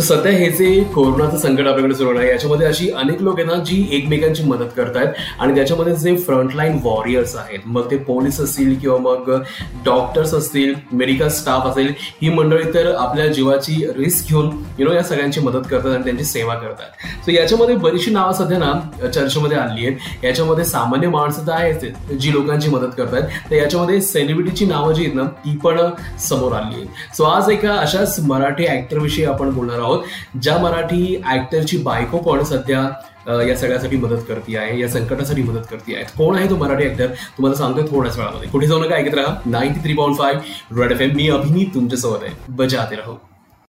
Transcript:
सध्या हे जे कोरोनाचं संकट आपल्याकडे सुरू आहे याच्यामध्ये अशी अनेक लोक आहेत ना जी एकमेकांची मदत करतायत आणि त्याच्यामध्ये जे फ्रंटलाईन वॉरियर्स आहेत मग ते पोलीस असतील किंवा मग डॉक्टर्स असतील मेडिकल स्टाफ असेल ही मंडळी तर आपल्या जीवाची रिस्क घेऊन यु नो या सगळ्यांची मदत करतात आणि त्यांची सेवा करतात. सो याच्यामध्ये बरीचशी नावं सध्या ना चर्चेमध्ये आली आहेत. याच्यामध्ये सामान्य माणसं तर आहेत जी लोकांची मदत करतात तर याच्यामध्ये सेलिब्रिटीची नावं जी आहेत ना ती पण समोर आली आहेत. सो आज एका अशाच मराठी ऍक्टरविषयी आपण बोलणार आहोत. आहोत ज्या मराठी ऍक्टरची बायको पण सध्या या सगळ्यासाठी मदत करते आहे या संकटासाठी मदत करते आहे. कोण आहे तो मराठी ऍक्टर तुम्हाला सांगतोय थोड्याच वेळामध्ये. कुठे जाऊ नका ऐकत राहा. Ninety three point five red F M मी अभिनीत तुमच्यासोबत आहे. बजाते राहू.